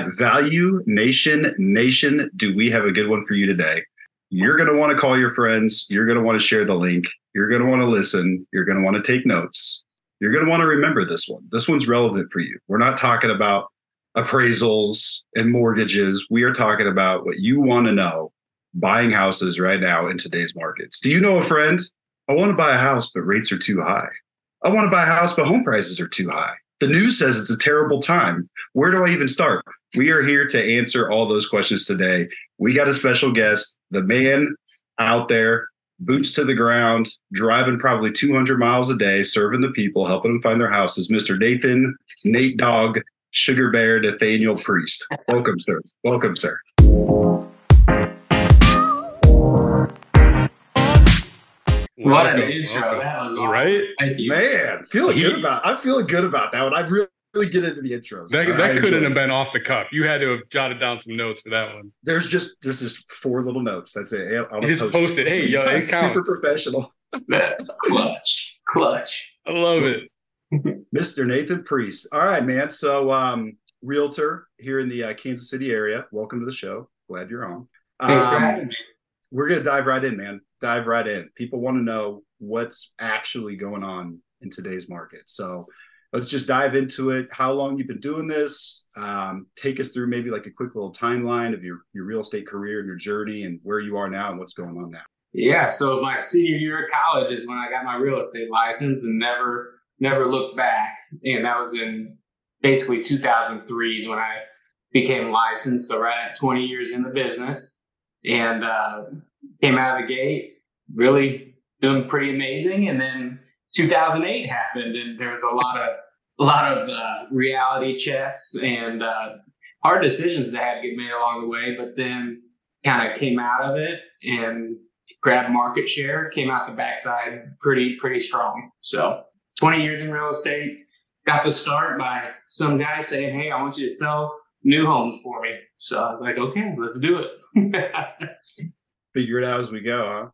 ValuNation Nation, do we have a good one for you today? You're going to want to call your friends. You're going to want to share the link. You're going to want to listen. You're going to want to take notes. You're going to want to remember this one. This one's relevant for you. We're not talking about appraisals and mortgages. We are talking about what you want to know buying houses right now in today's markets. Do you know a friend? I want to buy a house, but rates are too high. I want to buy a house, but home prices are too high. The news says it's a terrible time. Where do I even start? We are here to answer all those questions today. We got a special guest, the man out there, boots to the ground, driving probably 200 miles a day, serving the people, helping them find their houses, Mr. Nathan, Nate Dog, Sugar Bear, Nathaniel Priest. Welcome, sir. Welcome, sir. What an intro. That was awesome. Right? Thank you. Man, feeling good about I'm feeling good about that one. I really, really get into the intros. That, I that couldn't enjoy have been off the cuff. You had to have jotted down some notes for that one. There's just there's just four little notes. That's it. On a Just post-it. Hey, yo, it super counts. professional. That's clutch. Clutch. I love it. Mr. Nathan Priest. All right, man. So, um, realtor here in the uh, Kansas City area. Welcome to the show. Glad you're on. Thanks for Um, having me. We're gonna dive right in, man. Dive right in. People want to know what's actually going on in today's market. So let's just dive into it. How long you've been doing this? Um, take us through maybe like a quick little timeline of your your real estate career and your journey and where you are now and what's going on now. Yeah, so my senior year of college is when I got my real estate license and never never looked back. And that was in basically 2003 is when I became licensed. So right at 20 years in the business and uh, came out of the gate really doing pretty amazing. And then 2008 happened and there was a lot of a lot of uh, reality checks and uh, hard decisions that had to get made along the way. But then kind of came out of it and grabbed market share, came out the backside pretty, pretty strong. So 20 years in real estate, got the start by some guy saying, Hey, I want you to sell new homes for me. So I was like, okay, let's do it. Figure it out as we go, huh?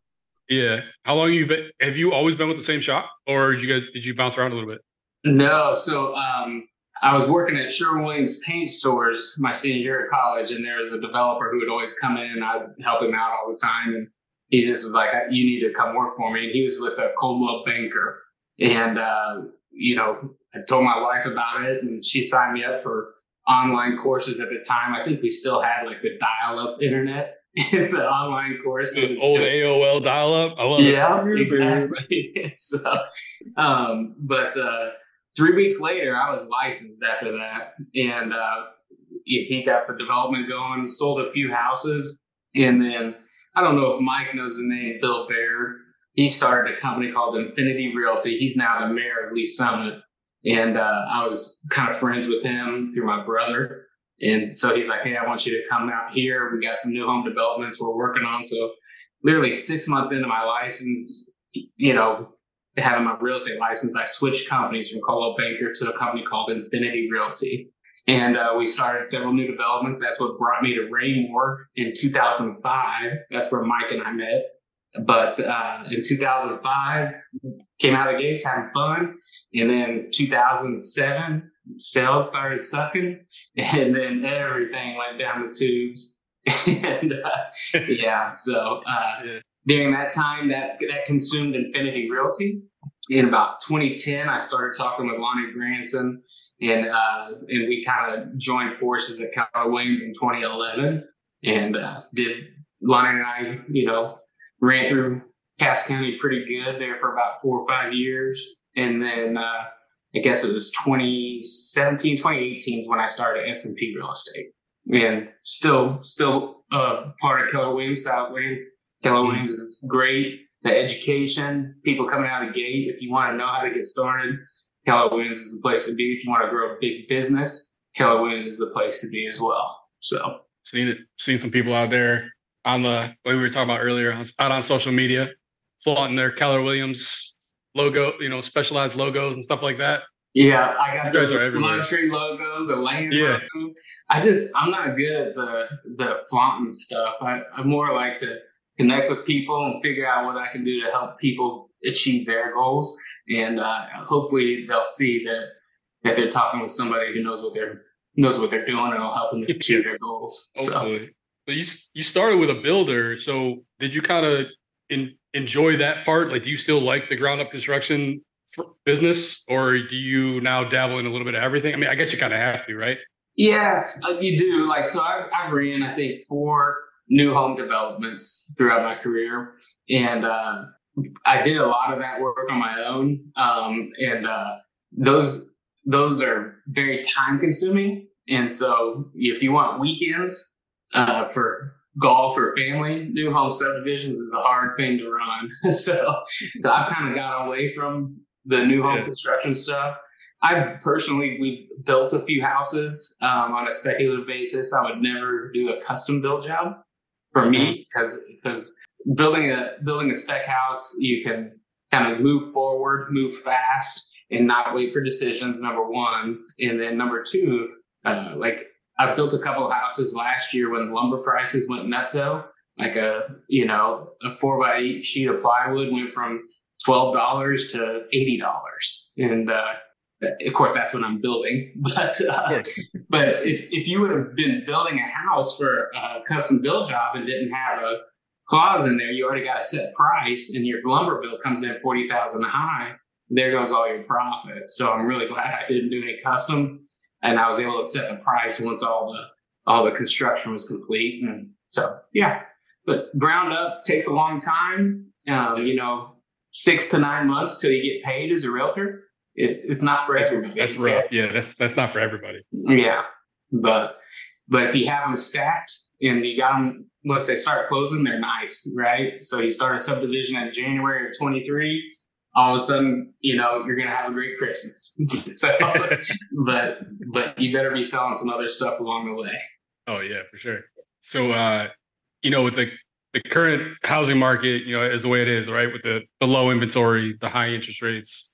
Yeah. How long you been? Have you always been with the same shop, or did you guys did you bounce around a little bit? No. So, um, I was working at Sherwin Williams paint stores my senior year at college, and there was a developer who would always come in and I'd help him out all the time. And he just was like, You need to come work for me. And he was with a Coldwell Banker. And, uh, you know, I told my wife about it, and she signed me up for online courses at the time. I think we still had like the dial up internet in the online course. The old was- AOL dial up. I love it. yeah, Yeah, exactly. so, um, but uh, three weeks later, I was licensed after that, and uh, he got the development going, sold a few houses, and then I don't know if Mike knows the name Bill Baird. He started a company called Infinity Realty. He's now the mayor of Lee's Summit, and uh, I was kind of friends with him through my brother. And so he's like, "Hey, I want you to come out here. We got some new home developments we're working on." So literally six months into my license, you know, having my real estate license, I switched companies from Coldwell Banker to a company called Infinity Realty. And uh, we started several new developments. That's what brought me to Raymore in 2005. That's where Mike and I met. But uh, in 2005, came out of the gates having fun. And then 2007, sales started sucking. And then everything went down the tubes. and uh, yeah, so uh, Yeah. During that time, that that consumed Infinity Realty. In about 2010, I started talking with Lonnie Branson, and uh, and we kind of joined forces at Keller Williams in 2011, and uh, did Lonnie and I, you know, ran through Cass County pretty good there for about four or five years, and then uh, I guess it was 2017, 2018 is when I started S&P Real Estate, and still still uh, part of Keller Williams Southland. Keller Williams is great. The education, people coming out of the gate. If you want to know how to get started, Keller Williams is the place to be. If you want to grow a big business, Keller Williams is the place to be as well. So Seen it. Seen some people out there on the what we were talking about earlier, out on social media, flaunting their Keller Williams logo, you know, specialized logos and stuff like that. yeah, I got You the luxury logo, the land Yeah. logo. I just I'm not good at the the flaunting stuff. I, I more like to connect with people and figure out what I can do to help people achieve their goals. And uh, hopefully they'll see that that they're talking with somebody who knows what they're knows what they're doing and will help them achieve their goals. Hopefully. So. so you you started with a builder. So did you kind of in, enjoy that part? Like, do you still like the ground up construction business, or do you now dabble in a little bit of everything? I mean, I guess you kind of have to, right? Yeah, uh, you do. Like, so I've, I've ran, I think, four new home developments throughout my career, and uh, I did a lot of that work on my own. Um, and uh, those those are very time consuming. And so, if you want weekends uh, for golf or family, new home subdivisions is a hard thing to run. so I've kind of got away from the new home yeah. construction stuff. I've personally we built a few houses um, on a speculative basis. I would never do a custom build job for me because because building a building a spec house you can kind of move forward, move fast, and not wait for decisions. Number one, and then number two, uh, like I built a couple of houses last year when lumber prices went nutso. Like a you know a four by eight sheet of plywood went from twelve dollars to eighty dollars, and uh, of course that's when I'm building. But uh, but if if you would have been building a house for a custom build job and didn't have a clause in there, you already got a set price, and your lumber bill comes in forty thousand high. There goes all your profit. So I'm really glad I didn't do any custom and I was able to set the price once all the all the construction was complete. And so yeah, but ground up takes a long time. Um, you know, six to nine months till you get paid as a realtor. It, it's not for everybody. That's rough. Yeah, that's that's not for everybody. Yeah, but but if you have them stacked and you got them, once they start closing, they're nice, right? So you start a subdivision in January of 23 all of a sudden, you know, you're going to have a great Christmas. so, but but you better be selling some other stuff along the way. Oh yeah, for sure. So uh, you know, with the the current housing market, you know, is the way it is, right? With the the low inventory, the high interest rates,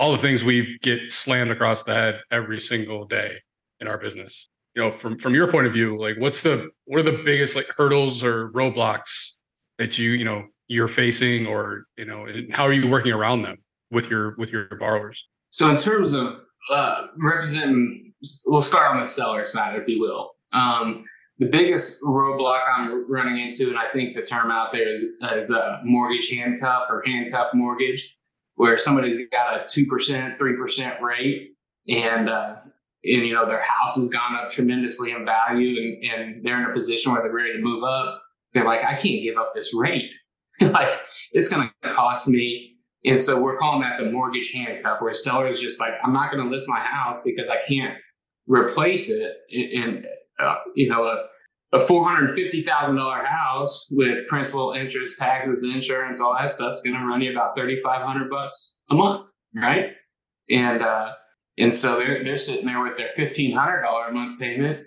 all the things we get slammed across the head every single day in our business. You know, from from your point of view, like what's the what are the biggest like hurdles or roadblocks that you, you know, you're facing or you know how are you working around them with your with your borrowers so in terms of uh, representing we'll start on the seller side if you will um, the biggest roadblock i'm running into and i think the term out there is, is a mortgage handcuff or handcuff mortgage where somebody's got a 2% 3% rate and uh, and you know their house has gone up tremendously in value and, and they're in a position where they're ready to move up they're like i can't give up this rate like it's going to cost me. And so we're calling that the mortgage handcuff, where sellers just like, I'm not going to list my house because I can't replace it and uh, you know, a four hundred fifty thousand dollar house with principal, interest, taxes, insurance, all that stuff is going to run you about thirty five hundred bucks a month, right? And uh, and so they're they're sitting there with their fifteen hundred dollar a month payment,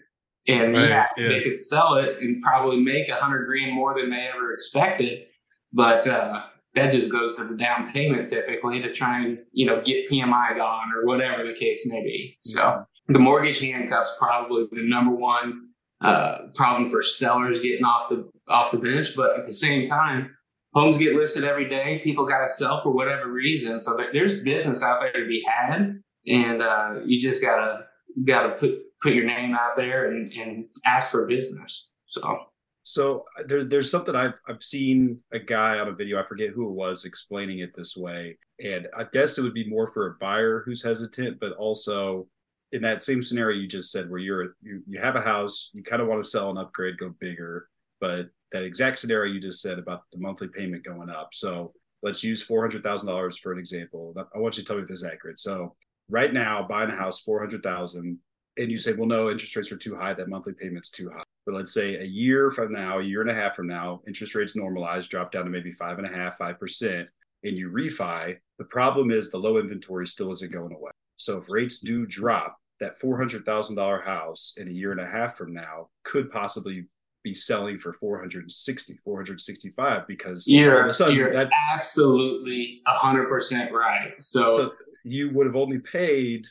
and right, yeah, yeah, they could sell it and probably make a hundred grand more than they ever expected. But uh, that just goes to the down payment typically to try and you know get PMI gone or whatever the case may be. So the mortgage handcuffs probably the number one uh, problem for sellers getting off the off the bench. But at the same time, homes get listed every day. People got to sell for whatever reason. So there's business out there to be had, and uh, you just gotta gotta put put your name out there and, and ask for business. So so uh, there, there's something I've I've seen a guy on a video I forget who it was explaining it this way, and I guess it would be more for a buyer who's hesitant, but also in that same scenario you just said, where you're you, you have a house, you kind of want to sell and upgrade, go bigger, but that exact scenario you just said about the monthly payment going up. So let's use four hundred thousand dollars for an example. I want you to tell me if this is accurate. So right now, buying a house four hundred thousand, and you say, well, no, interest rates are too high, that monthly payment's too high but let's say a year from now, a year and a half from now, interest rates normalize, drop down to maybe five and a half, five percent, and you refi. The problem is the low inventory still isn't going away. So if rates do drop, that four hundred thousand dollar house in a year and a half from now could possibly be selling for 460 465 because you're, you're that, absolutely 100% right. So, so you would have only paid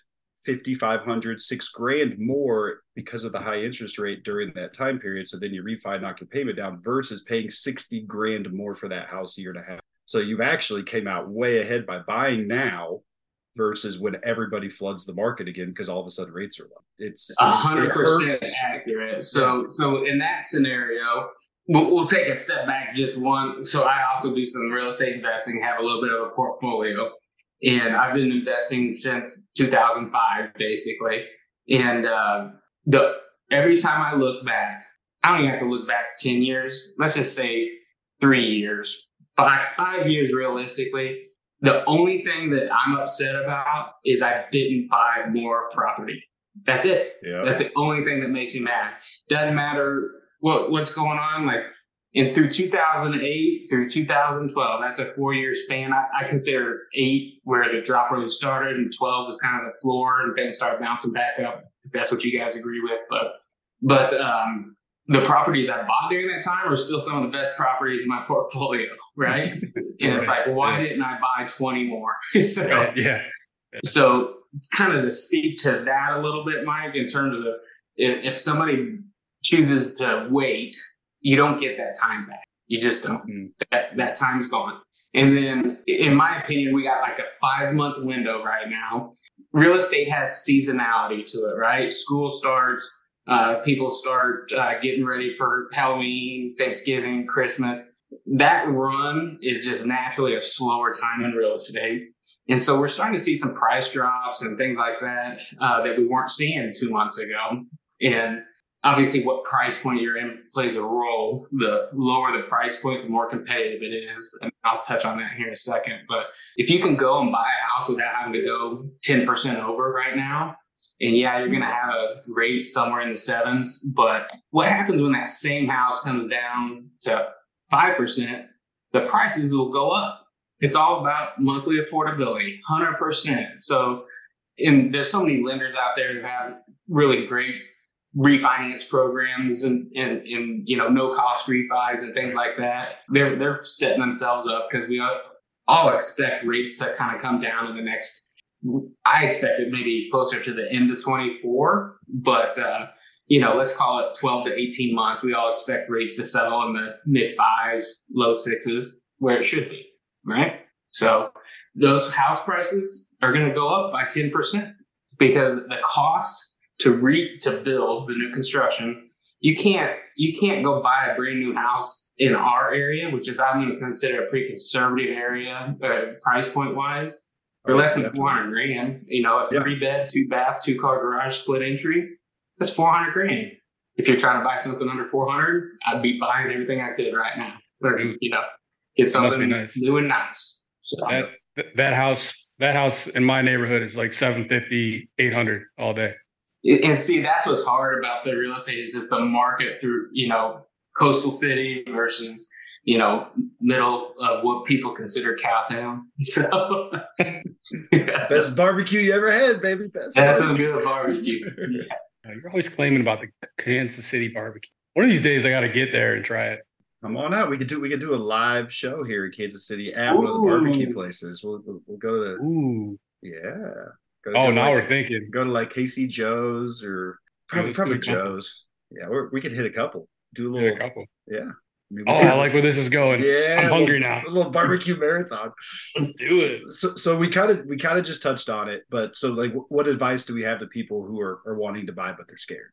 5500 six grand more because of the high interest rate during that time period. So then you refi knock your payment down versus paying 60 grand more for that house a year and a half. So you've actually came out way ahead by buying now versus when everybody floods the market again because all of a sudden rates are low. It's a hundred percent accurate. So, so in that scenario, we'll, we'll take a step back just one. So, I also do some real estate investing, have a little bit of a portfolio, and I've been investing since 2005, basically. And uh, the every time I look back, I don't even have to look back 10 years. Let's just say three years, five five years realistically. The only thing that I'm upset about is I didn't buy more property. That's it. Yeah. That's the only thing that makes me mad. Doesn't matter what what's going on. Like and through 2008 through 2012, that's a four year span. I, I consider eight where the drop really started, and 12 was kind of the floor, and things started bouncing back up. If that's what you guys agree with, but but um, the properties I bought during that time are still some of the best properties in my portfolio, right? and it's like, why Yeah. didn't I buy 20 more? so Right, yeah. so it's kind of to speak to that a little bit, Mike, in terms of if, if somebody chooses to wait, you don't get that time back. You just don't. Mhm. That that time's gone. And then, in my opinion, we got like a five month window right now. Real estate has seasonality to it, right? School starts, uh, people start uh, getting ready for Halloween, Thanksgiving, Christmas. That run is just naturally a slower time in real estate. And so we're starting to see some price drops and things like that uh, that we weren't seeing two months ago. And obviously, what price point you're in plays a role. The lower the price point, the more competitive it is. And I'll touch on that here in a second. But if you can go and buy a house without having to go 10% over right now, and yeah, you're going to have a rate somewhere in the sevens. But what happens when that same house comes down to 5%? The prices will go up it's all about monthly affordability, hundred percent. So, and there's so many lenders out there that have really great refinance programs and and, and you know no cost refis and things like that. They're they're setting themselves up because we all expect rates to kind of come down in the next. I expect it maybe closer to the end of 24, but uh, you know, let's call it 12 to 18 months. We all expect rates to settle in the mid fives, low sixes, where it should be right? So those house prices are going to go up by 10% because the cost to re to build the new construction, you can't you can't go buy a brand new house in our area, which is I'm going to consider a pretty conservative area, uh, price point wise, for less than 400 grand. You know, a Yeah. three bed, two bath, two car garage, split entry, that's 400 grand. If you're trying to buy something under 400, I'd be buying everything I could right now. Or, you know, get something nice. new and nice. So, That that house that house in my neighborhood is like 750, 800 all day. and see, that's what's hard about the real estate is just the market through, you know, coastal city versus, you know, middle of what people consider cowtown. So Best barbecue you ever had, baby. Best that's some barbecue. good barbecue. Uh, You're always claiming about the Kansas City barbecue. One of these days, I got to get there and try it. Come on out. We could do we could do a live show here in Kansas City at one of the barbecue places. We'll we'll, we'll go to Ooh. yeah. Go Oh, go now like, we're thinking. go to like Casey Joe's or probably let's do a probably. Joe's. Yeah, we're, we could hit a couple. Do a little a couple. yeah. I Oh, I like where this is going. yeah. I'm hungry little- now. A little barbecue marathon. Let's do it. So, so we kind of we kind of just touched on it, but so like, what advice do we have to people who are, are wanting to buy but they're scared?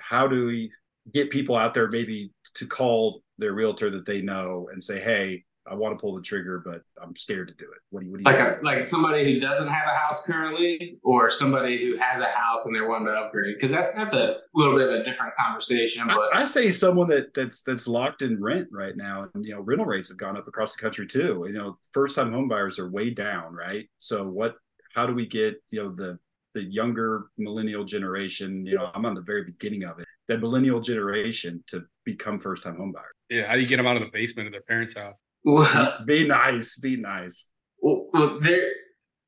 How do we get people out there maybe to call their realtor that they know and say, "Hey, I want to pull the trigger, but I'm scared to do it." What do you what do you like a, like somebody who doesn't have a house currently, or somebody who has a house and they're wanting to upgrade, because that's that's a little bit of a different conversation. But I, I say someone that that's that's locked in rent right now, and you know rental rates have gone up across the country too. You know, first time home buyers are way down, right? So what? How do we get you know the the younger millennial generation? You know, I'm on the very beginning of it. That millennial generation to become first time home buyers. Yeah. How do you get them out of the basement of their parents' house? Well, Be nice, be nice. well, well, there,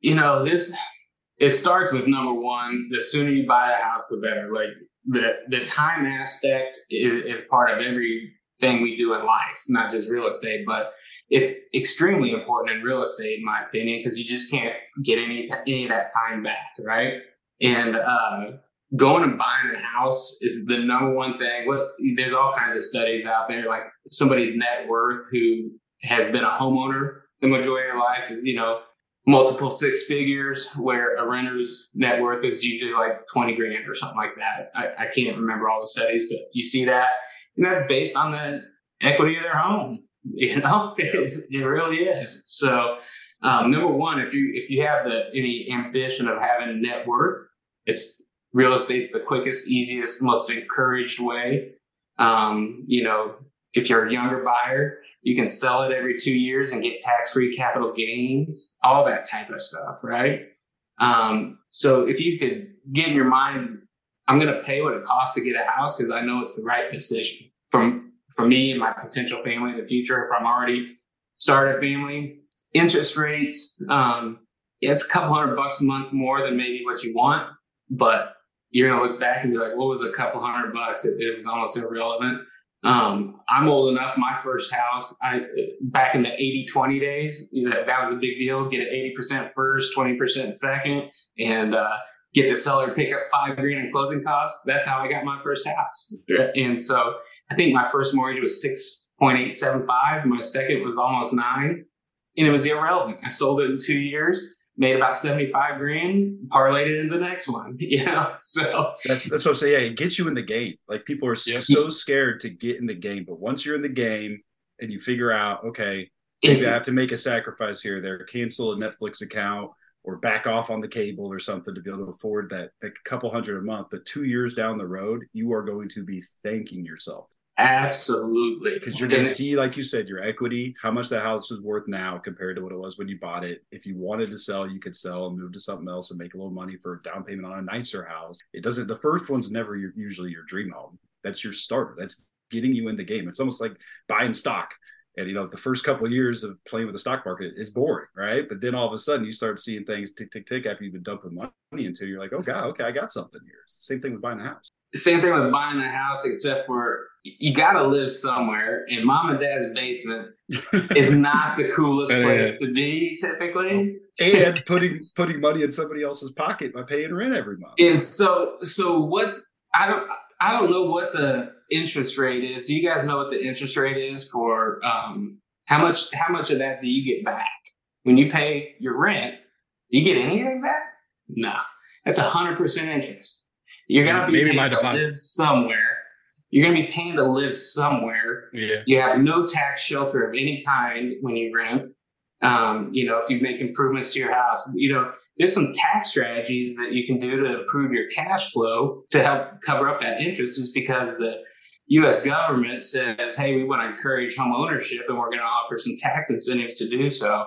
you know, this it starts with number one. The sooner you buy a house, the better. Like the the time aspect is, is part of everything we do in life, not just real estate, but it's extremely important in real estate, in my opinion, because you just can't get any any of that time back, right? And uh, going and buying a house is the number one thing. What there's all kinds of studies out there, like somebody's net worth who has been a homeowner the majority of life is, you know, multiple six figures where a renter's net worth is usually like 20 grand or something like that. I, I can't remember all the studies, but you see that. And that's based on the equity of their home. You know, it's, it really is. So, um, number one, if you if you have the any ambition of having net worth, it's real estate's the quickest, easiest, most encouraged way. Um, you know, if you're a younger buyer, you can sell it every two years and get tax free capital gains, all that type of stuff, right? Um, so if you could get in your mind, I'm going to pay what it costs to get a house because I know it's the right decision from for me and my potential family in the future. If I'm already started a family, interest rates, um, yeah, it's a couple hundred bucks a month more than maybe what you want, but you're gonna look back and be like, what was a couple hundred bucks? It, it was almost irrelevant. Um, I'm old enough. My first house, I back in the 80 20 days, you know, that was a big deal. Get it 80% first, 20% second, and uh, get the seller pick up five grand in closing costs. That's how I got my first house. And so I think my first mortgage was 6.875. My second was almost nine. And it was irrelevant. I sold it in two years made about 75 grand, parlayed it into the next one, you know? So that's, that's what I'm saying. Yeah, it gets you in the game. Like people are yep. so scared to get in the game, but once you're in the game and you figure out, okay, maybe I have to make a sacrifice here, there, cancel a Netflix account or back off on the cable or something to be able to afford that, that couple hundred a month. But two years down the road, you are going to be thanking yourself Absolutely. Because you're going to see, like you said, your equity, how much the house is worth now compared to what it was when you bought it. If you wanted to sell, you could sell and move to something else and make a little money for a down payment on a nicer house. It doesn't, the first one's never your, usually your dream home. That's your starter. That's getting you in the game. It's almost like buying stock. And you know, the first couple of years of playing with the stock market is boring, right? But then all of a sudden you start seeing things tick, tick, tick after you've been dumping money into. You're like, oh god, okay, I got something here. It's the same thing with buying a house. Same thing with buying a house, except for you got to live somewhere, and mom and dad's basement is not the coolest place to be typically. And putting putting money in somebody else's pocket by paying rent every month. Is so so. What's I don't I don't know what the interest rate is. Do you guys know what the interest rate is for um, how much how much of that do you get back when you pay your rent? Do you get anything back? No, that's a hundred percent interest. You're gonna be maybe my to live somewhere. You're gonna be paying to live somewhere. Yeah. You have no tax shelter of any kind when you rent. Um, you know, if you make improvements to your house, you know, there's some tax strategies that you can do to improve your cash flow to help cover up that interest, just because the U.S. government says, "Hey, we want to encourage home ownership, and we're going to offer some tax incentives to do so."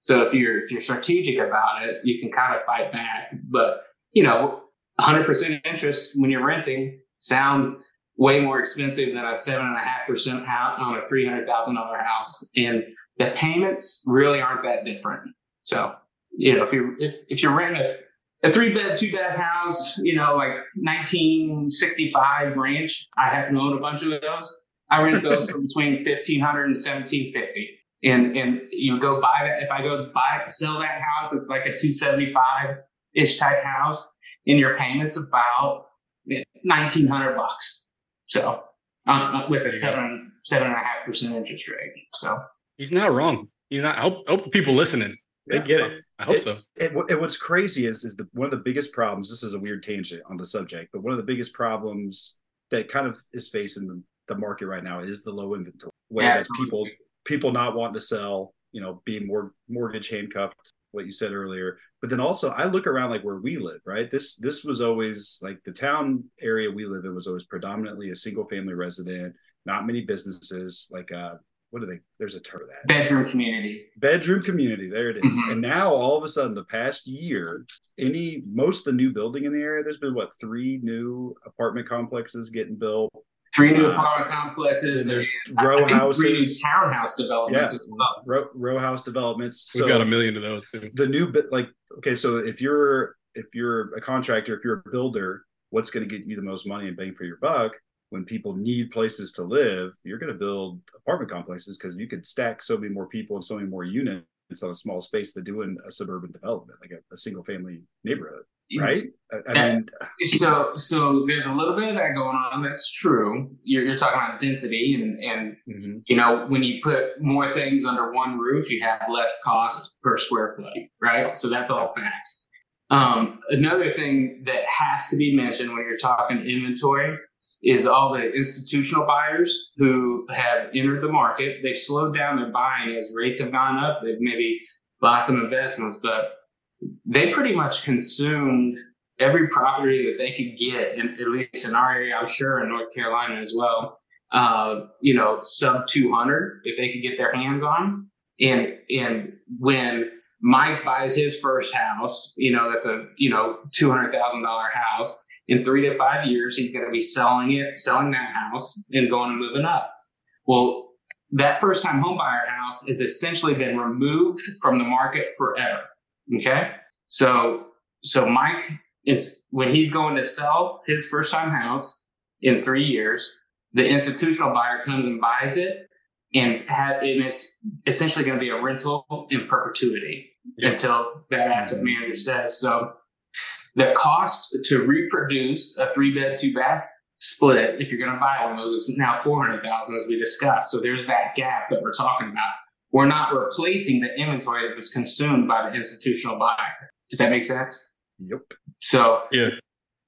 So if you're if you're strategic about it, you can kind of fight back. But you know, 100% interest when you're renting sounds way more expensive than a seven and a half percent house on a three hundred thousand dollar house, and the payments really aren't that different. So, you know, if you're if you're renting a, a three bed, two bath house, you know, like 1965 ranch, I happen to own a bunch of those. I rent those for between 1500 and 1750. And and you go buy that. If I go buy sell that house, it's like a 275 ish type house and your payment's about nineteen hundred bucks. So uh, with a seven seven and a half percent interest rate. So he's not wrong. He's not. I hope, I hope the people listening they yeah. get it. I hope it, so. It, it, what's crazy is is the, one of the biggest problems. This is a weird tangent on the subject, but one of the biggest problems that kind of is facing the, the market right now is the low inventory. Where people people not wanting to sell, you know, being more mortgage handcuffed what you said earlier but then also i look around like where we live right this this was always like the town area we live in was always predominantly a single family resident not many businesses like uh what are they there's a term that bedroom community bedroom community there it is. Mm-hmm. and now all of a sudden the past year any most of the new building in the area there's been what three new apartment complexes getting built three new apartment complexes. There's row houses, three new townhouse developments yeah, as well. Row, row house developments. We've so got a million of those too. The new bit, like okay, so if you're if you're a contractor, if you're a builder, what's going to get you the most money and bang for your buck? When people need places to live, you're going to build apartment complexes because you could stack so many more people and so many more units on a small space than doing a suburban development, like a, a single family neighborhood. Right? I, I mean, so so there's a little bit of that going on. That's true. You're, you're talking about density, and and mhm. you know when you put more things under one roof, you have less cost per square foot, right? So that's all facts. Um, another thing that has to be mentioned when you're talking inventory is all the institutional buyers who have entered the market. They've slowed down their buying as rates have gone up. They've maybe bought some investments, but they pretty much consumed every property that they could get, in, at least in our area, I'm sure in North Carolina as well. Uh, you know, sub 200 if they could get their hands on. And and when Mike buys his first house, you know, that's a you know two hundred thousand dollar house. In three to five years, he's going to be selling it, selling that house, and going and moving up. Well, that first time homebuyer house has essentially been removed from the market forever. Okay, so so Mike, it's when he's going to sell his first time house in three years, the institutional buyer comes and buys it, and have and it's essentially going to be a rental in perpetuity Yeah. until that asset manager says so. The cost to reproduce a three bed, two bath split, if you're going to buy one of those, is now four hundred thousand, as we discussed. So there's that gap that we're talking about. We're not replacing the inventory that was consumed by the institutional buyer. Does that make sense? Yep. So Yeah.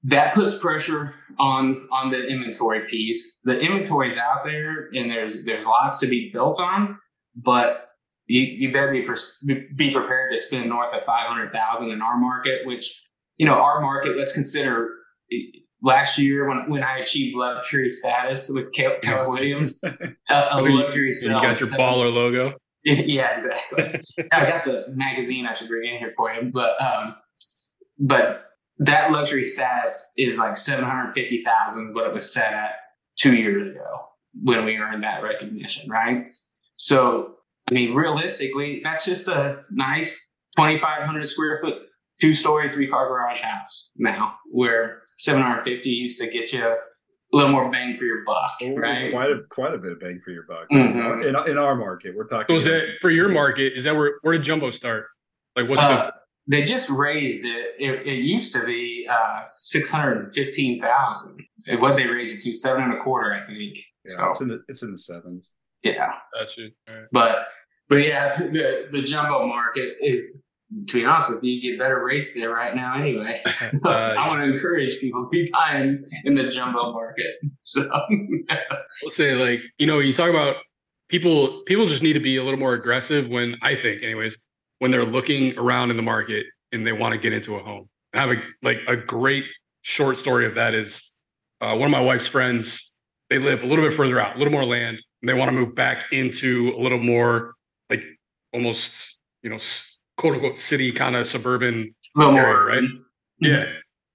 that puts pressure on on the inventory piece. The inventory's out there, and there's there's lots to be built on, but you, you better be pres- be prepared to spend north of five hundred thousand in our market. Which you know, our market. Let's consider eh, last year when when I achieved luxury status with Keller Keller Williams, a, a And you- luxury sale. you got your seven- baller logo. yeah, exactly. I got the magazine I should bring in here for you, but um, but that luxury status is like seven hundred fifty thousand is what it was set at two years ago when we earned that recognition, right? So I mean, realistically, that's just a nice twenty five hundred square foot, two story, three car garage house now, where seven hundred fifty used to get you a little more bang for your buck, Oh, right? Quite a quite a bit of bang for your buck. Mhm. In, in our market, we're talking. So is that for your market? Is that where where did Jumbo start? Like what's Uh, they just raised it. It, it used to be uh, six hundred fifteen thousand. What they raised it to seven and a quarter, I think. yeah, so it's in the it's in the sevens. yeah, the that's it. All right. but but yeah, the the jumbo market is. To be honest with you, you get better rates there right now anyway. Uh, I want to encourage people to be buying in the jumbo market. So Let's say like you know you talk about people people just need to be a little more aggressive when I think anyways when they're looking around in the market and they want to get into a home. I have a like a great short story of that is uh, one of my wife's friends. They live a little bit further out, a little more land, and they want to move back into a little more like almost you know quote unquote city kind of suburban a little Area, more right? yeah.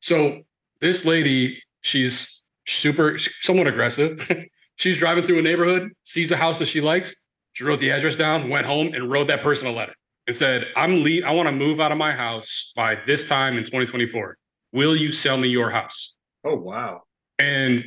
So this lady, she's super, somewhat aggressive. she's driving through a neighborhood, sees a house that she likes. She wrote the address down, went home, and wrote that person a letter. and said, "I'm le- I want to move out of my house by this time in 2024. Will you sell me your house?" Oh wow. And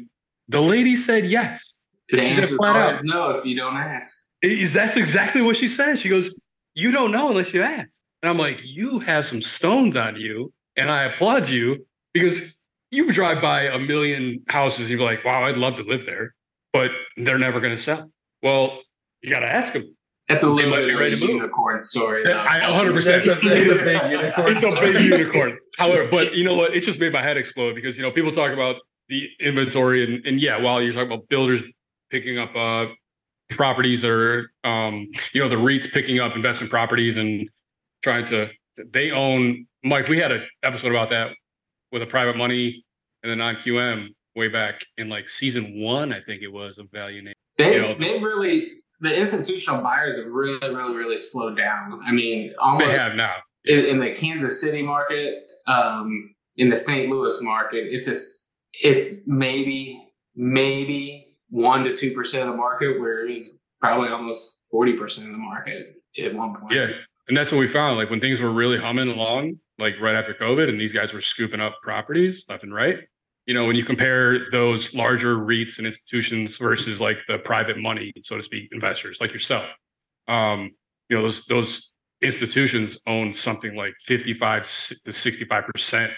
the lady said yes. The She said answer is flat out. always no if you don't ask. Is that's exactly what she said? She goes, "You don't know unless you ask." And I'm like, "You have some stones on you, and I applaud you because you drive by a million houses and you're like, wow, I'd love to live there, but they're never going to sell." Well, you got to ask them. That's a They little bit of a to move. unicorn story. though. I 100. percent That's a- that's a big unicorn. It's a big unicorn. However, but you know what? It just made my head explode because you know people talk about the inventory and and yeah, while you're talking about builders picking up uh properties or um you know the REITs picking up investment properties and trying to they own Mike. We had an episode about that with a private money and the non QM way back in like season one, I think it was of Value Name. They you know, they really the institutional buyers have really really really slowed down. I mean, They almost have now. in, in the Kansas City market, um, in the St. Louis market, it's a it's maybe maybe one to two percent of the market, where it was probably almost forty percent of the market at one point. Yeah. And that's what we found. Like when things were really humming along, like right after COVID, and these guys were scooping up properties left and right. You know, when you compare those larger REITs and institutions versus like the private money, so to speak, investors like yourself, um, you know, those those institutions own something like 55 to 65 percent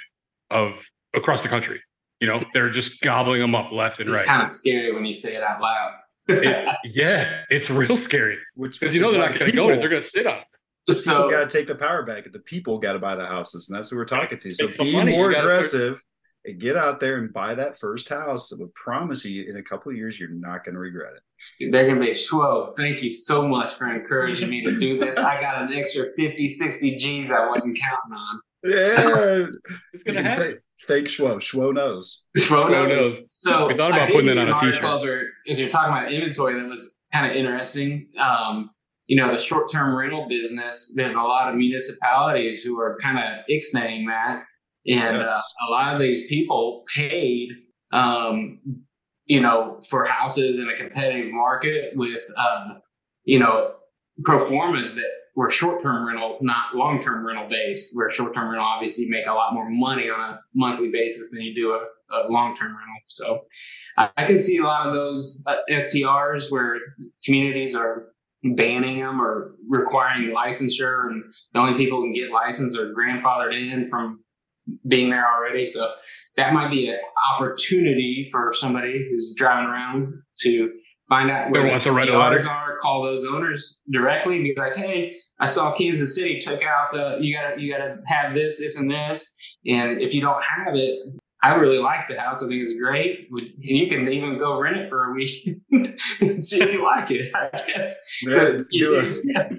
of across the country. You know, they're just gobbling them up left and It's right. kind of scary when you say it out loud. It- yeah, it's real scary Which because you know they're not going to go there; they're going to sit on. it. People so got to take the power back. The people got to buy the houses, and that's who we're talking to. So be money. More gotta start- aggressive and get out there and buy that first house. I would promise you, in a couple of years, you're not going to regret it. they're gonna be Schwo, thank you so much for encouraging me to do this. I got an extra 50, 60 G's I wasn't counting on. Yeah, It's going to happen. Thank, thank Schwo. Schwo knows. Schwo Schwo knows. knows. So We thought about I putting that on a an t-shirt. article As, we're- as you're talking about inventory, that was kind of interesting. Um, you know, the short-term rental business. There's a lot of municipalities who are kind of ixnaying that, and Yes. uh, a lot of these people paid, um, you know, for houses in a competitive market with, um, you know, pro formas that were short-term rental, not long-term rental based. Where short-term rental obviously make a lot more money on a monthly basis than you do a, a long-term rental. So I, I can see a lot of those uh, STRs where communities are banning them or requiring licensure, and the only people who can get licensed are grandfathered in from being there already. So that might be an opportunity for somebody who's driving around to find out where the wants to write a letter? STRs are, call those owners directly, and be like, "Hey, I saw Kansas City took out the you got to you got to have this, this, and this, and if you don't have it." I really like the house. I think it's great. And you can even go rent it for a week and see if you like it, I guess. Yeah, But, do a,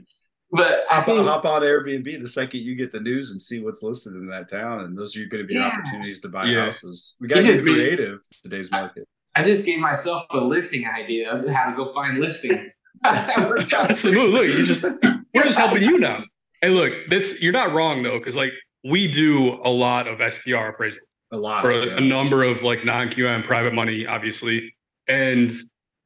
but I hop, on, think hop on Airbnb the second you get the news and see what's listed in that town, and those are going to be Yeah. opportunities to buy Yeah. houses. We got to You be- creative in today's market. I just gave myself a listing idea of how to go find listings. that worked out. That's. Look, you just we're just helping you now. Hey, look, this you're not wrong though, because like we do a lot of STR appraisal A lot for a, a number of like non-QM private money, obviously, and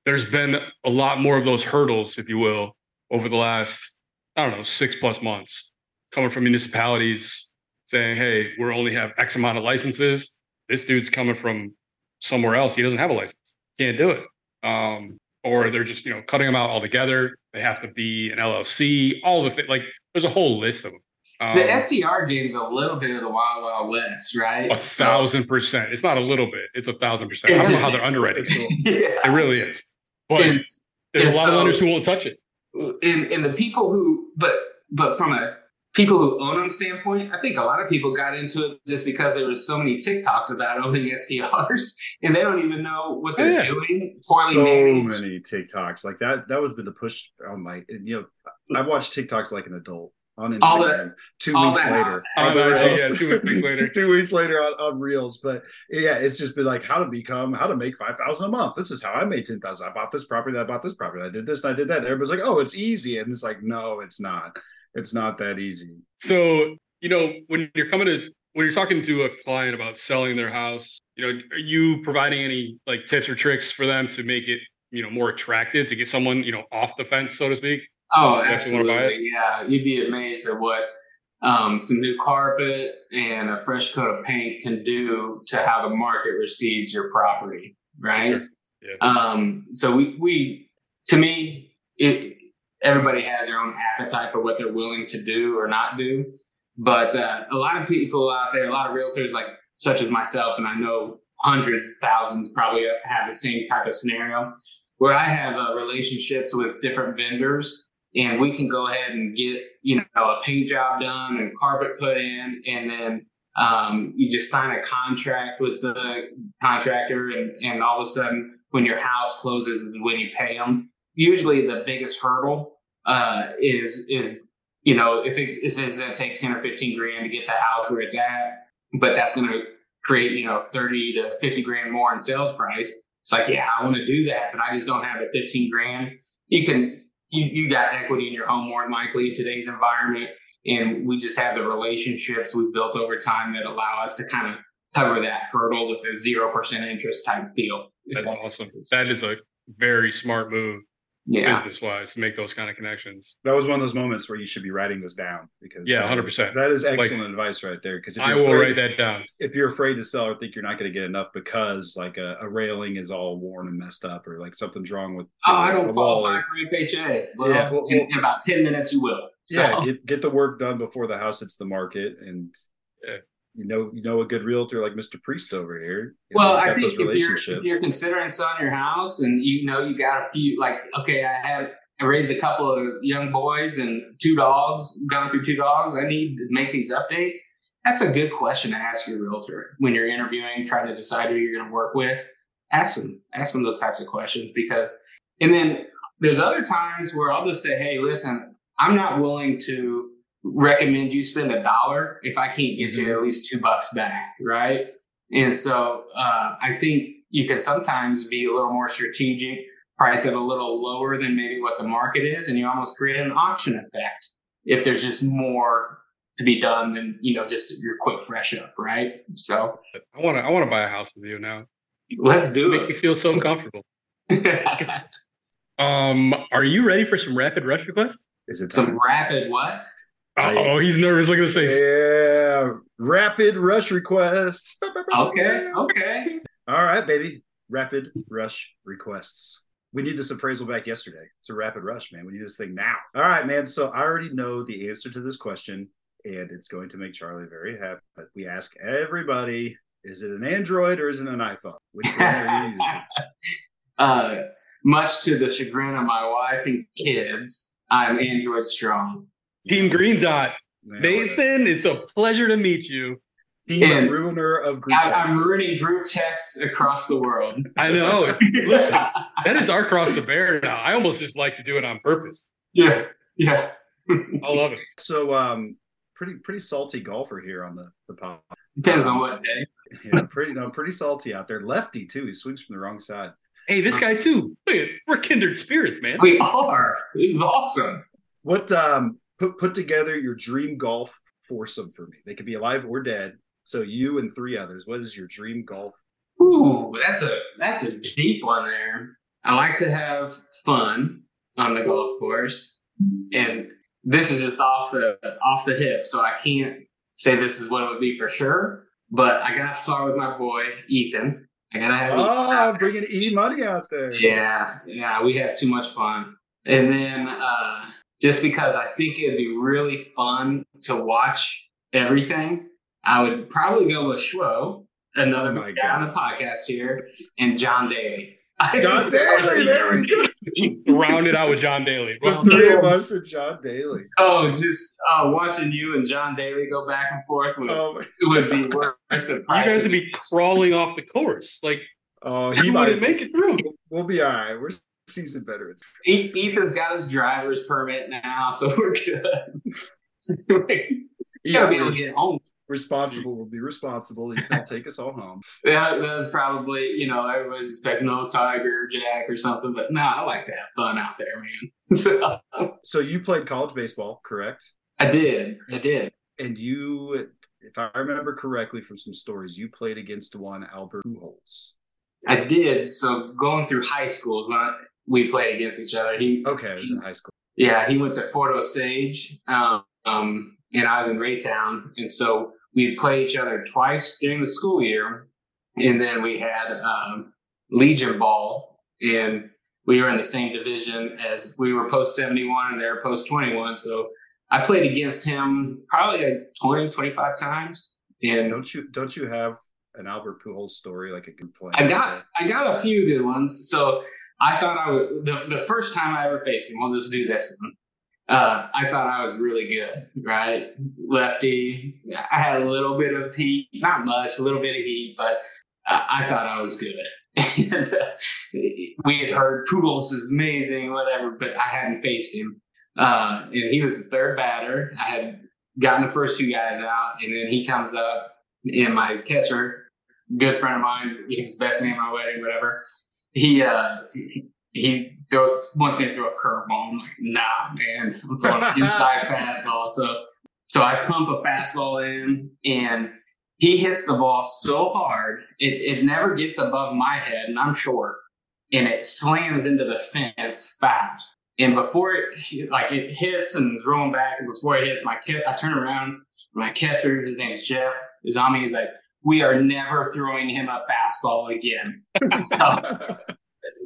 there's been a lot more of those hurdles, if you will, over the last I don't know six plus months, coming from municipalities saying, "Hey, we only have X amount of licenses. This dude's coming from somewhere else. He doesn't have a license. Can't do it." Um, or they're just you know cutting them out altogether. They have to be an LLC. All the things like there's a whole list of them. Um, The STR game's a little bit of the Wild Wild West, right? a thousand percent. It's not a little bit. It's a thousand percent. It I don't know just how they're is. underwriting. yeah. It really is. But It's- there's a and lot of owners who won't touch it. and and the people who but but from a people who own them standpoint, I think a lot of people got into it just because there was so many TikToks about owning STRs and they don't even know what they're yeah. doing. Poorly so managed. many TikToks like that. That was been the push on my. and, You know, I watched TikToks like an adult on All the- Instagram. two weeks later, house On on the the IG, yeah, two weeks later. two weeks later on, on Reels. But yeah, it's just been like how to become, how to make five thousand a month. This is how I made ten thousand. I bought this property. I bought this property. I did this. And I did that. And everybody's like, oh, it's easy, and it's like, no, it's not. It's not that easy. So, you know, when you're coming to when you're talking to a client about selling their house, you know, are you providing any like tips or tricks for them to make it, you know, more attractive to get someone, you know, off the fence, so to speak? Oh, If you actually wanna buy absolutely. Yeah. You'd be amazed at what um, some new carpet and a fresh coat of paint can do to how the market receives your property. Right. Sure. Yeah. Um, so we, we, to me, it, everybody has their own appetite for what they're willing to do or not do. But uh, a lot of people out there, a lot of realtors, like such as myself, and I know hundreds, thousands probably have the same type of scenario where I have uh, relationships with different vendors, and we can go ahead and get you know a paint job done and carpet put in, and then um, you just sign a contract with the contractor, and, and all of a sudden, when your house closes, is when you pay them. Usually, the biggest hurdle uh, is is you know if it's if it's going to take ten or fifteen grand to get the house where it's at, but that's going to create you know thirty to fifty grand more in sales price. It's like, yeah, I want to do that, but I just don't have the fifteen grand. You can you you got equity in your home more than likely in today's environment, and we just have the relationships we've built over time that allow us to kind of cover that hurdle with a zero percent interest type deal. That's awesome. That is a very smart move yeah. business wise to make those kind of connections. That was one of those moments where you should be writing this down because Yeah, 100%. That is excellent advice right there. Because I will write that down. if you're afraid to sell or think you're not going to get enough because like a, a railing is all worn and messed up or like something's wrong with Oh, I a don't wall qualify or- for FHA. Well, Yeah, well- in, in about ten minutes, you will. So, yeah get, get the work done before the house hits the market and Yeah. You know you know a good realtor like Mr. Priest over here. You Well, I think if you're if you're considering selling your house and you know you got a few like okay, I have I raised a couple of young boys and two dogs, gone through two dogs. I need to make these updates. That's a good question to ask your realtor when you're interviewing, trying to decide who you're going to work with. Ask them, ask them those types of questions because, and then there's other times where I'll just say, hey, listen, I'm not willing to recommend you spend a dollar if I can't get you at least two bucks back, right? And so uh, I think you can sometimes be a little more strategic, price it a little lower than maybe what the market is, and you almost create an auction effect if there's just more to be done than you know just your quick fresh up, right? So I want to. I want to buy a house with you now. let's do it. Make me feel so comfortable. Um, are you ready for some rapid rush requests? Is it Some time? rapid what? Oh, he's nervous. Look at his face. Yeah, rapid rush request. Okay, okay. All right, baby. Rapid rush requests. We need this appraisal back yesterday. It's a rapid rush, man. We need this thing now. All right, man. So I already know the answer to this question, and it's going to make Charlie very happy. But we ask everybody: Is it an Android or is it an iPhone? Which one are you using? Uh, much to the chagrin of my wife and kids, I'm Android strong. Team Green Dot. Man, Nathan, it's a pleasure to meet you. Team ruiner of group I, I'm ruining group texts across the world. I know. Listen, that is our cross to bear now. I almost just like to do it on purpose. yeah, yeah. I love it. So, um, pretty pretty salty golfer here on the the pod. Depends on what day. Yeah, pretty no, pretty salty out there. Lefty too. He swings from the wrong side. Hey, this guy too. We're kindred spirits, man. We are. This is awesome. What um put put together your dream golf foursome for me? They could be alive or dead. So you and three others. What is your dream golf? Ooh, that's a that's a deep one there. I like to have fun on the golf course, and this is just off the off the hip, so I can't say this is what it would be for sure. But I gotta start with my boy Ethan. I gotta have Oh, bringing E money out there. Yeah, yeah, we have too much fun. And then uh, just because I think it'd be really fun to watch everything, I would probably go with Schwo, another Oh my guy on the podcast here, and John Daly. John Daly, there we go. Round it out with John Daly. The Well, three of us and John Daly. oh, just uh, watching you and John Daly go back and forth would, Oh, would be worth the you guys would be crawling off the course. Like oh, he he wouldn't might. make it through. We'll be all right. We're seasoned veterans. Ethan's got his driver's permit now, so we're good. you gotta be able to get home. responsible. We'll be responsible. Can take us all home. That, that's probably, you know, everybody's expecting no Tiger Jack or something, but no, I like to have fun out there, man. So So you played college baseball, correct? I did. I did. And you, if I remember correctly from some stories, you played against one Albert Pujols. I did. So going through high schools when I, we played against each other, he, Okay, it was in high school. yeah, he went to Fort Osage, um, um, and I was in Raytown. And so we played each other twice during the school year. And then we had um, Legion Ball, and we were in the same division as we were post 71 and they were post 21. So I played against him probably like 20, 25 times. And Don't you don't you have an Albert Pujols story like a good play? I got I got a few good ones. So I thought I was the, the first time I ever faced him, we'll just do this one. Uh, I thought I was really good, right? Lefty. I had a little bit of heat, not much, a little bit of heat, but I, I thought I was good. and uh, we had heard Pujols is amazing, whatever, but I hadn't faced him. Uh, and he was the third batter. I had gotten the first two guys out, and then he comes up, and my catcher, good friend of mine, he's the best man at my wedding, whatever. He uh he, he throw, wants me to throw a curveball. I'm like, nah, man, I'm throwing an inside fastball. So so I pump a fastball in, and he hits the ball so hard it, it never gets above my head, and I'm short, and it slams into the fence fast. And before it like it hits and is rolling back, and before it hits, my kid, I turn around. My catcher, his name's Jeff, is on me. He's like, "We are never throwing him a fastball again." so,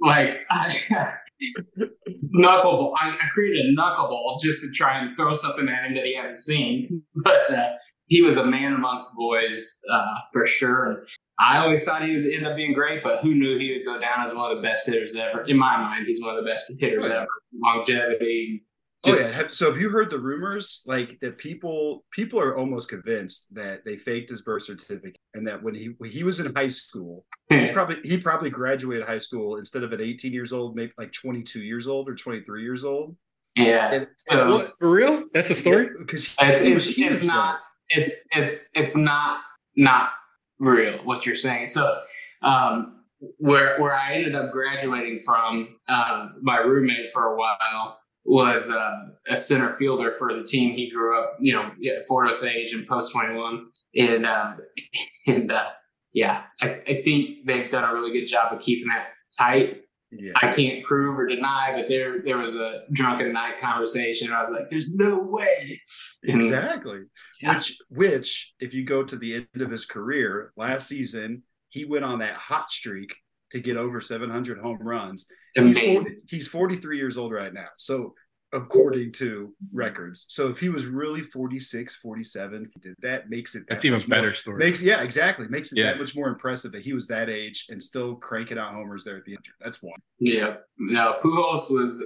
like, I, knuckleball. I, I created a knuckleball just to try and throw something at him that he hadn't seen. But uh, he was a man amongst boys uh, for sure. And I always thought he would end up being great, but who knew he would go down as one of the best hitters ever? In my mind, he's one of the best hitters ever. Longevity. Oh yeah. Have, so have you heard the rumors like that? People people are almost convinced that they faked his birth certificate and that when he when he was in high school, he probably he probably graduated high school instead of at 18 years old, maybe like 22 years old or 23 years old. yeah. And, So- What, for real? That's a story? because It's, it's, it's then. not it's it's it's not not real what you're saying. So um, where where I ended up graduating from, um, my roommate for a while was uh, a center fielder for the team he grew up, you know, at Fort Osage and Post 21, and uh, and uh, yeah, I, I think they've done a really good job of keeping that tight. Yeah. I can't prove or deny, but there there was a drunken night conversation. I was like, "There's no way." And- Exactly. Yeah. Which which if you go to the end of his career, last season he went on that hot streak to get over 700 home runs. He's, 40, he's 43 years old right now. So according to records. So if he was really 46, 47, that makes it That's that even much more- better story. Makes yeah, exactly. Makes it Yeah. that much more impressive that he was that age and still cranking out homers there at the end. That's one. Yeah. No, Pujols was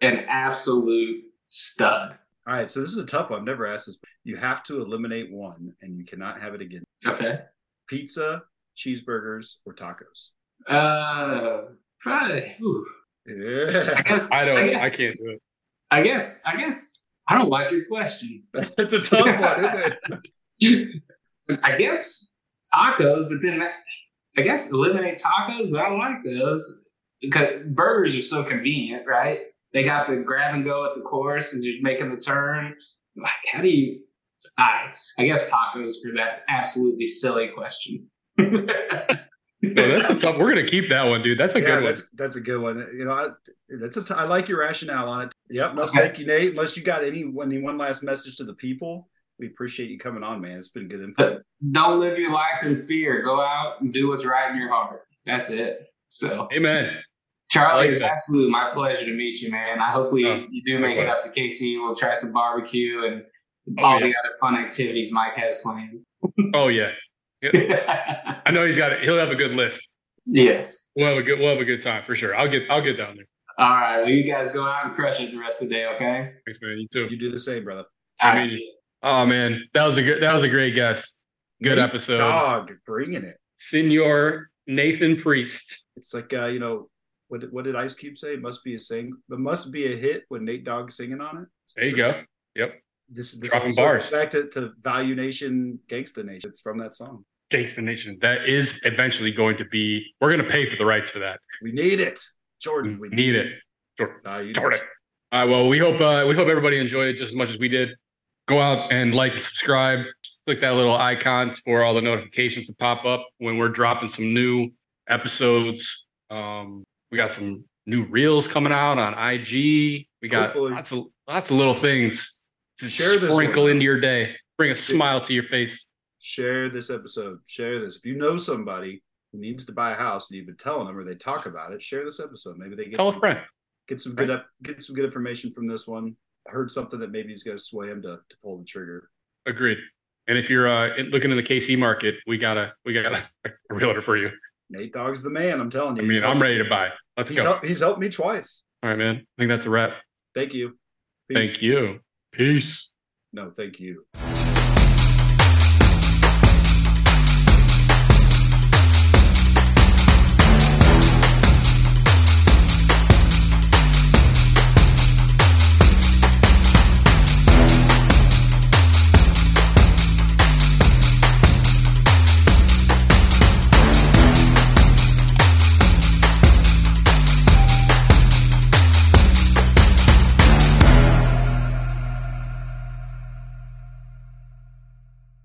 an absolute stud. All right, so this is a tough one. I've never asked this. You have to eliminate one and you cannot have it again. Okay. Pizza, cheeseburgers, or tacos. Uh, probably. whew. I guess. I don't. guess, I can't do it. I guess. I guess. I don't like your question. it's a tough one, isn't it? I guess tacos, but then that, I guess eliminate tacos, but I don't like those because burgers are so convenient, right? They got the grab and go at the course as you're making the turn. Like, how do you? I I guess tacos for that absolutely silly question. No, that's a tough. We're gonna keep that one, dude. That's a yeah, good one. that's that's a good one. You know, I, that's a t- I like your rationale on it. Yep. No, Okay. thank you, Nate. Unless you got any any one last message to the people, we appreciate you coming on, man. It's been good input. don't live your life in fear. Go out and do what's right in your heart. That's it. So, Amen. Charlie, like it's that. absolutely my pleasure to meet you, man. I hopefully Oh, you do make it up to KC. We'll try some barbecue and Oh, all yeah. the other fun activities Mike has planned. Oh yeah. I know he's got it. He'll have a good list. yes. We'll have a good. We'll have a good time for sure. I'll get. I'll get down there. All right. Well, you guys go out and crush it the rest of the day, okay? Thanks, man. You too. You do the same, brother. All I mean, see. Oh man, that was a good. That was a great guest. Good Nate episode. Dog bringing it. Senor Nathan Priest. It's like uh, you know what did, what did Ice Cube say? It must be a sing. It must be a hit when Nate Dogg singing on it. There you go. Yep. This this Dropping also bars. back to, to ValuNation, Gangsta Nation. It's from that song. Gangsta Nation. That is eventually going to be. We're going to pay for the rights for that. We need it, Jordan. We need it. Jordan. Value Jordan. All right. Well, we hope uh, we hope everybody enjoyed it just as much as we did. Go out and like and subscribe. Click that little icon for all the notifications to pop up when we're dropping some new episodes. Um, we got some new reels coming out on IG. We got Hopefully. lots of lots of little things to Share sprinkle into your day. Bring a smile to your face. Share this episode. Share this. If you know somebody who needs to buy a house and you've been telling them or they talk about it, share this episode. Maybe they get Tell a some, friend. get some good up, get some good information from this one. I heard something that maybe is going to sway him to, to pull the trigger. Agreed. And if you're uh, looking in the KC market, we got a we got a, a realtor for you. Nate Dogg's the man. I'm telling you. I mean, he's I'm ready to buy. Let's He's, go. helped, he's helped me twice. All right, man. I think that's a wrap. Thank you. Peace. Thank you. Peace. No, thank you.